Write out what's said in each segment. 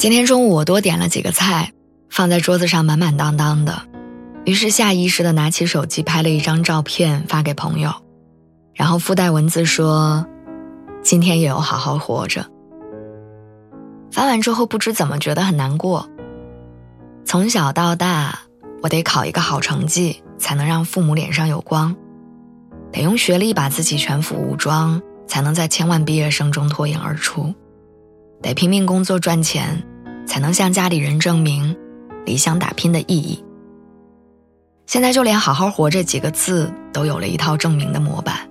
今天中午我多点了几个菜，放在桌子上满满当当的，于是下意识的拿起手机拍了一张照片发给朋友，然后附带文字说：“今天也有好好活着。”发完之后不知怎么觉得很难过。从小到大，我得考一个好成绩才能让父母脸上有光，得用学历把自己全副武装才能在千万毕业生中脱颖而出，得拼命工作赚钱。才能向家里人证明理想打拼的意义。现在就连“好好活着”几个字都有了一套证明的模板。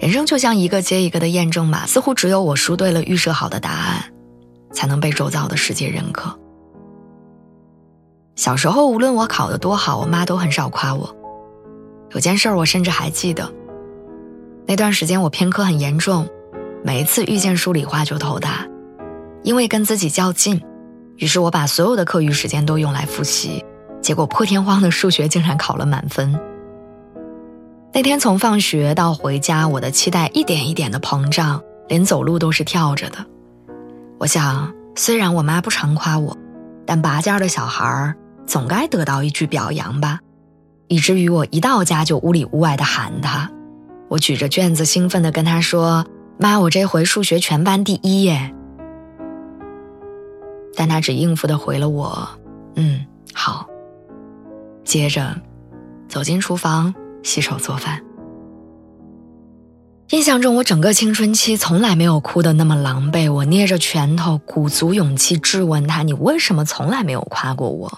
人生就像一个接一个的验证码，似乎只有我输对了预设好的答案，才能被周遭的世界认可。小时候，无论我考得多好，我妈都很少夸我。有件事我甚至还记得，那段时间我偏科很严重，每一次遇见数理化就头大。因为跟自己较劲，于是我把所有的课余时间都用来复习，结果破天荒的数学竟然考了满分。那天从放学到回家，我的期待一点一点的膨胀，连走路都是跳着的。我想，虽然我妈不常夸我，但拔尖的小孩总该得到一句表扬吧，以至于我一到家就屋里屋外的喊她。我举着卷子兴奋地跟她说：“妈，我这回数学全班第一耶！”但他只应付的回了我：“嗯，好。”接着，走进厨房洗手做饭。印象中，我整个青春期从来没有哭得那么狼狈。我捏着拳头，鼓足勇气质问他：“你为什么从来没有夸过我？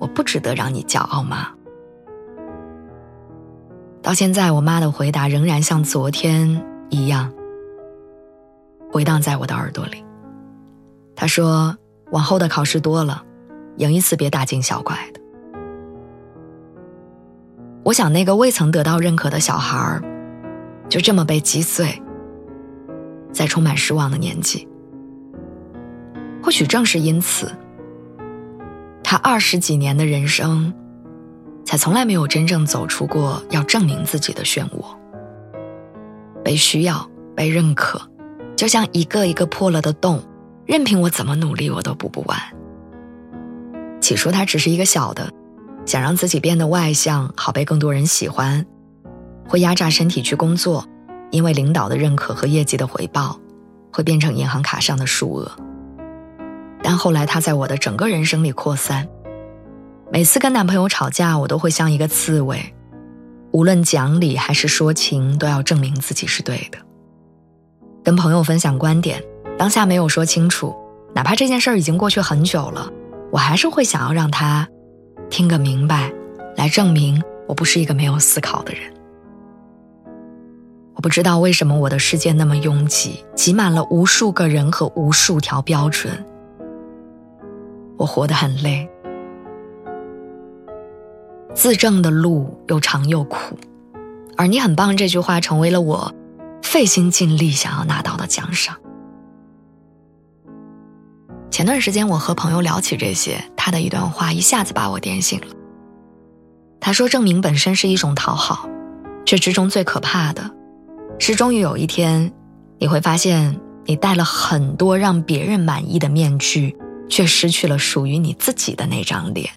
我不值得让你骄傲吗？”到现在，我妈的回答仍然像昨天一样回荡在我的耳朵里。她说。往后的考试多了，赢一次别大惊小怪的。我想，那个未曾得到认可的小孩儿，就这么被击碎，在充满失望的年纪。或许正是因此，他二十几年的人生，才从来没有真正走出过要证明自己的漩涡。被需要，被认可，就像一个一个破了的洞。任凭我怎么努力，我都补不完。起初他只是一个小的，想让自己变得外向，好被更多人喜欢，会压榨身体去工作，因为领导的认可和业绩的回报，会变成银行卡上的数额。但后来他在我的整个人生里扩散，每次跟男朋友吵架，我都会像一个刺猬，无论讲理还是说情，都要证明自己是对的。跟朋友分享观点。当下没有说清楚，哪怕这件事儿已经过去很久了，我还是会想要让他听个明白，来证明我不是一个没有思考的人。我不知道为什么我的世界那么拥挤，挤满了无数个人和无数条标准，我活得很累，自证的路又长又苦，而你很棒这句话成为了我费心尽力想要拿到的奖赏。前段时间，我和朋友聊起这些，他的一段话一下子把我点醒了。他说：“证明本身是一种讨好，这之中最可怕的，是终于有一天，你会发现你戴了很多让别人满意的面具，却失去了属于你自己的那张脸。”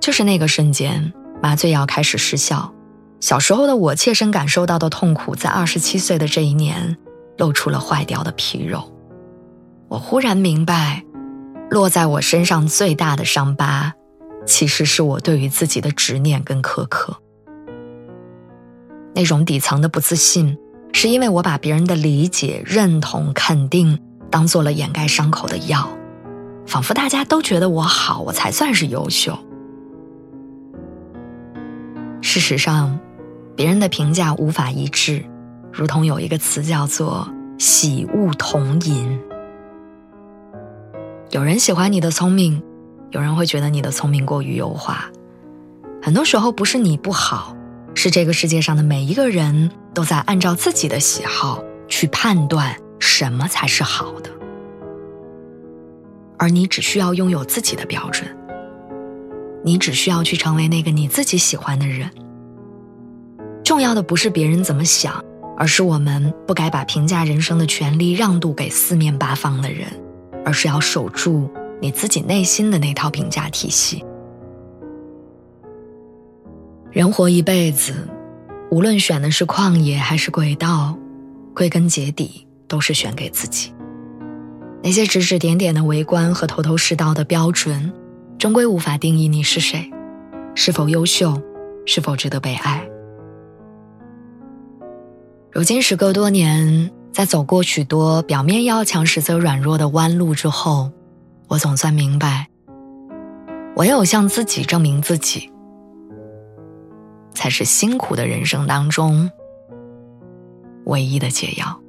就是那个瞬间，麻醉药开始失效，小时候的我切身感受到的痛苦，在二十七岁的这一年。露出了坏掉的皮肉，我忽然明白，落在我身上最大的伤疤，其实是我对于自己的执念跟苛刻。那种底层的不自信，是因为我把别人的理解、认同、肯定当做了掩盖伤口的药，仿佛大家都觉得我好，我才算是优秀。事实上，别人的评价无法一致。如同有一个词叫做“喜恶同吟”。有人喜欢你的聪明，有人会觉得你的聪明过于优化。很多时候不是你不好，是这个世界上的每一个人都在按照自己的喜好去判断什么才是好的，而你只需要拥有自己的标准，你只需要去成为那个你自己喜欢的人。重要的不是别人怎么想，而是我们不该把评价人生的权利让渡给四面八方的人，而是要守住你自己内心的那套评价体系。人活一辈子，无论选的是旷野还是轨道，归根结底都是选给自己。那些指指点点的围观和头头是道的标准，终归无法定义你是谁，是否优秀，是否值得被爱。如今时隔多年，在走过许多表面要强实则软弱的弯路之后，我总算明白，唯有向自己证明自己。才是辛苦的人生当中唯一的解药。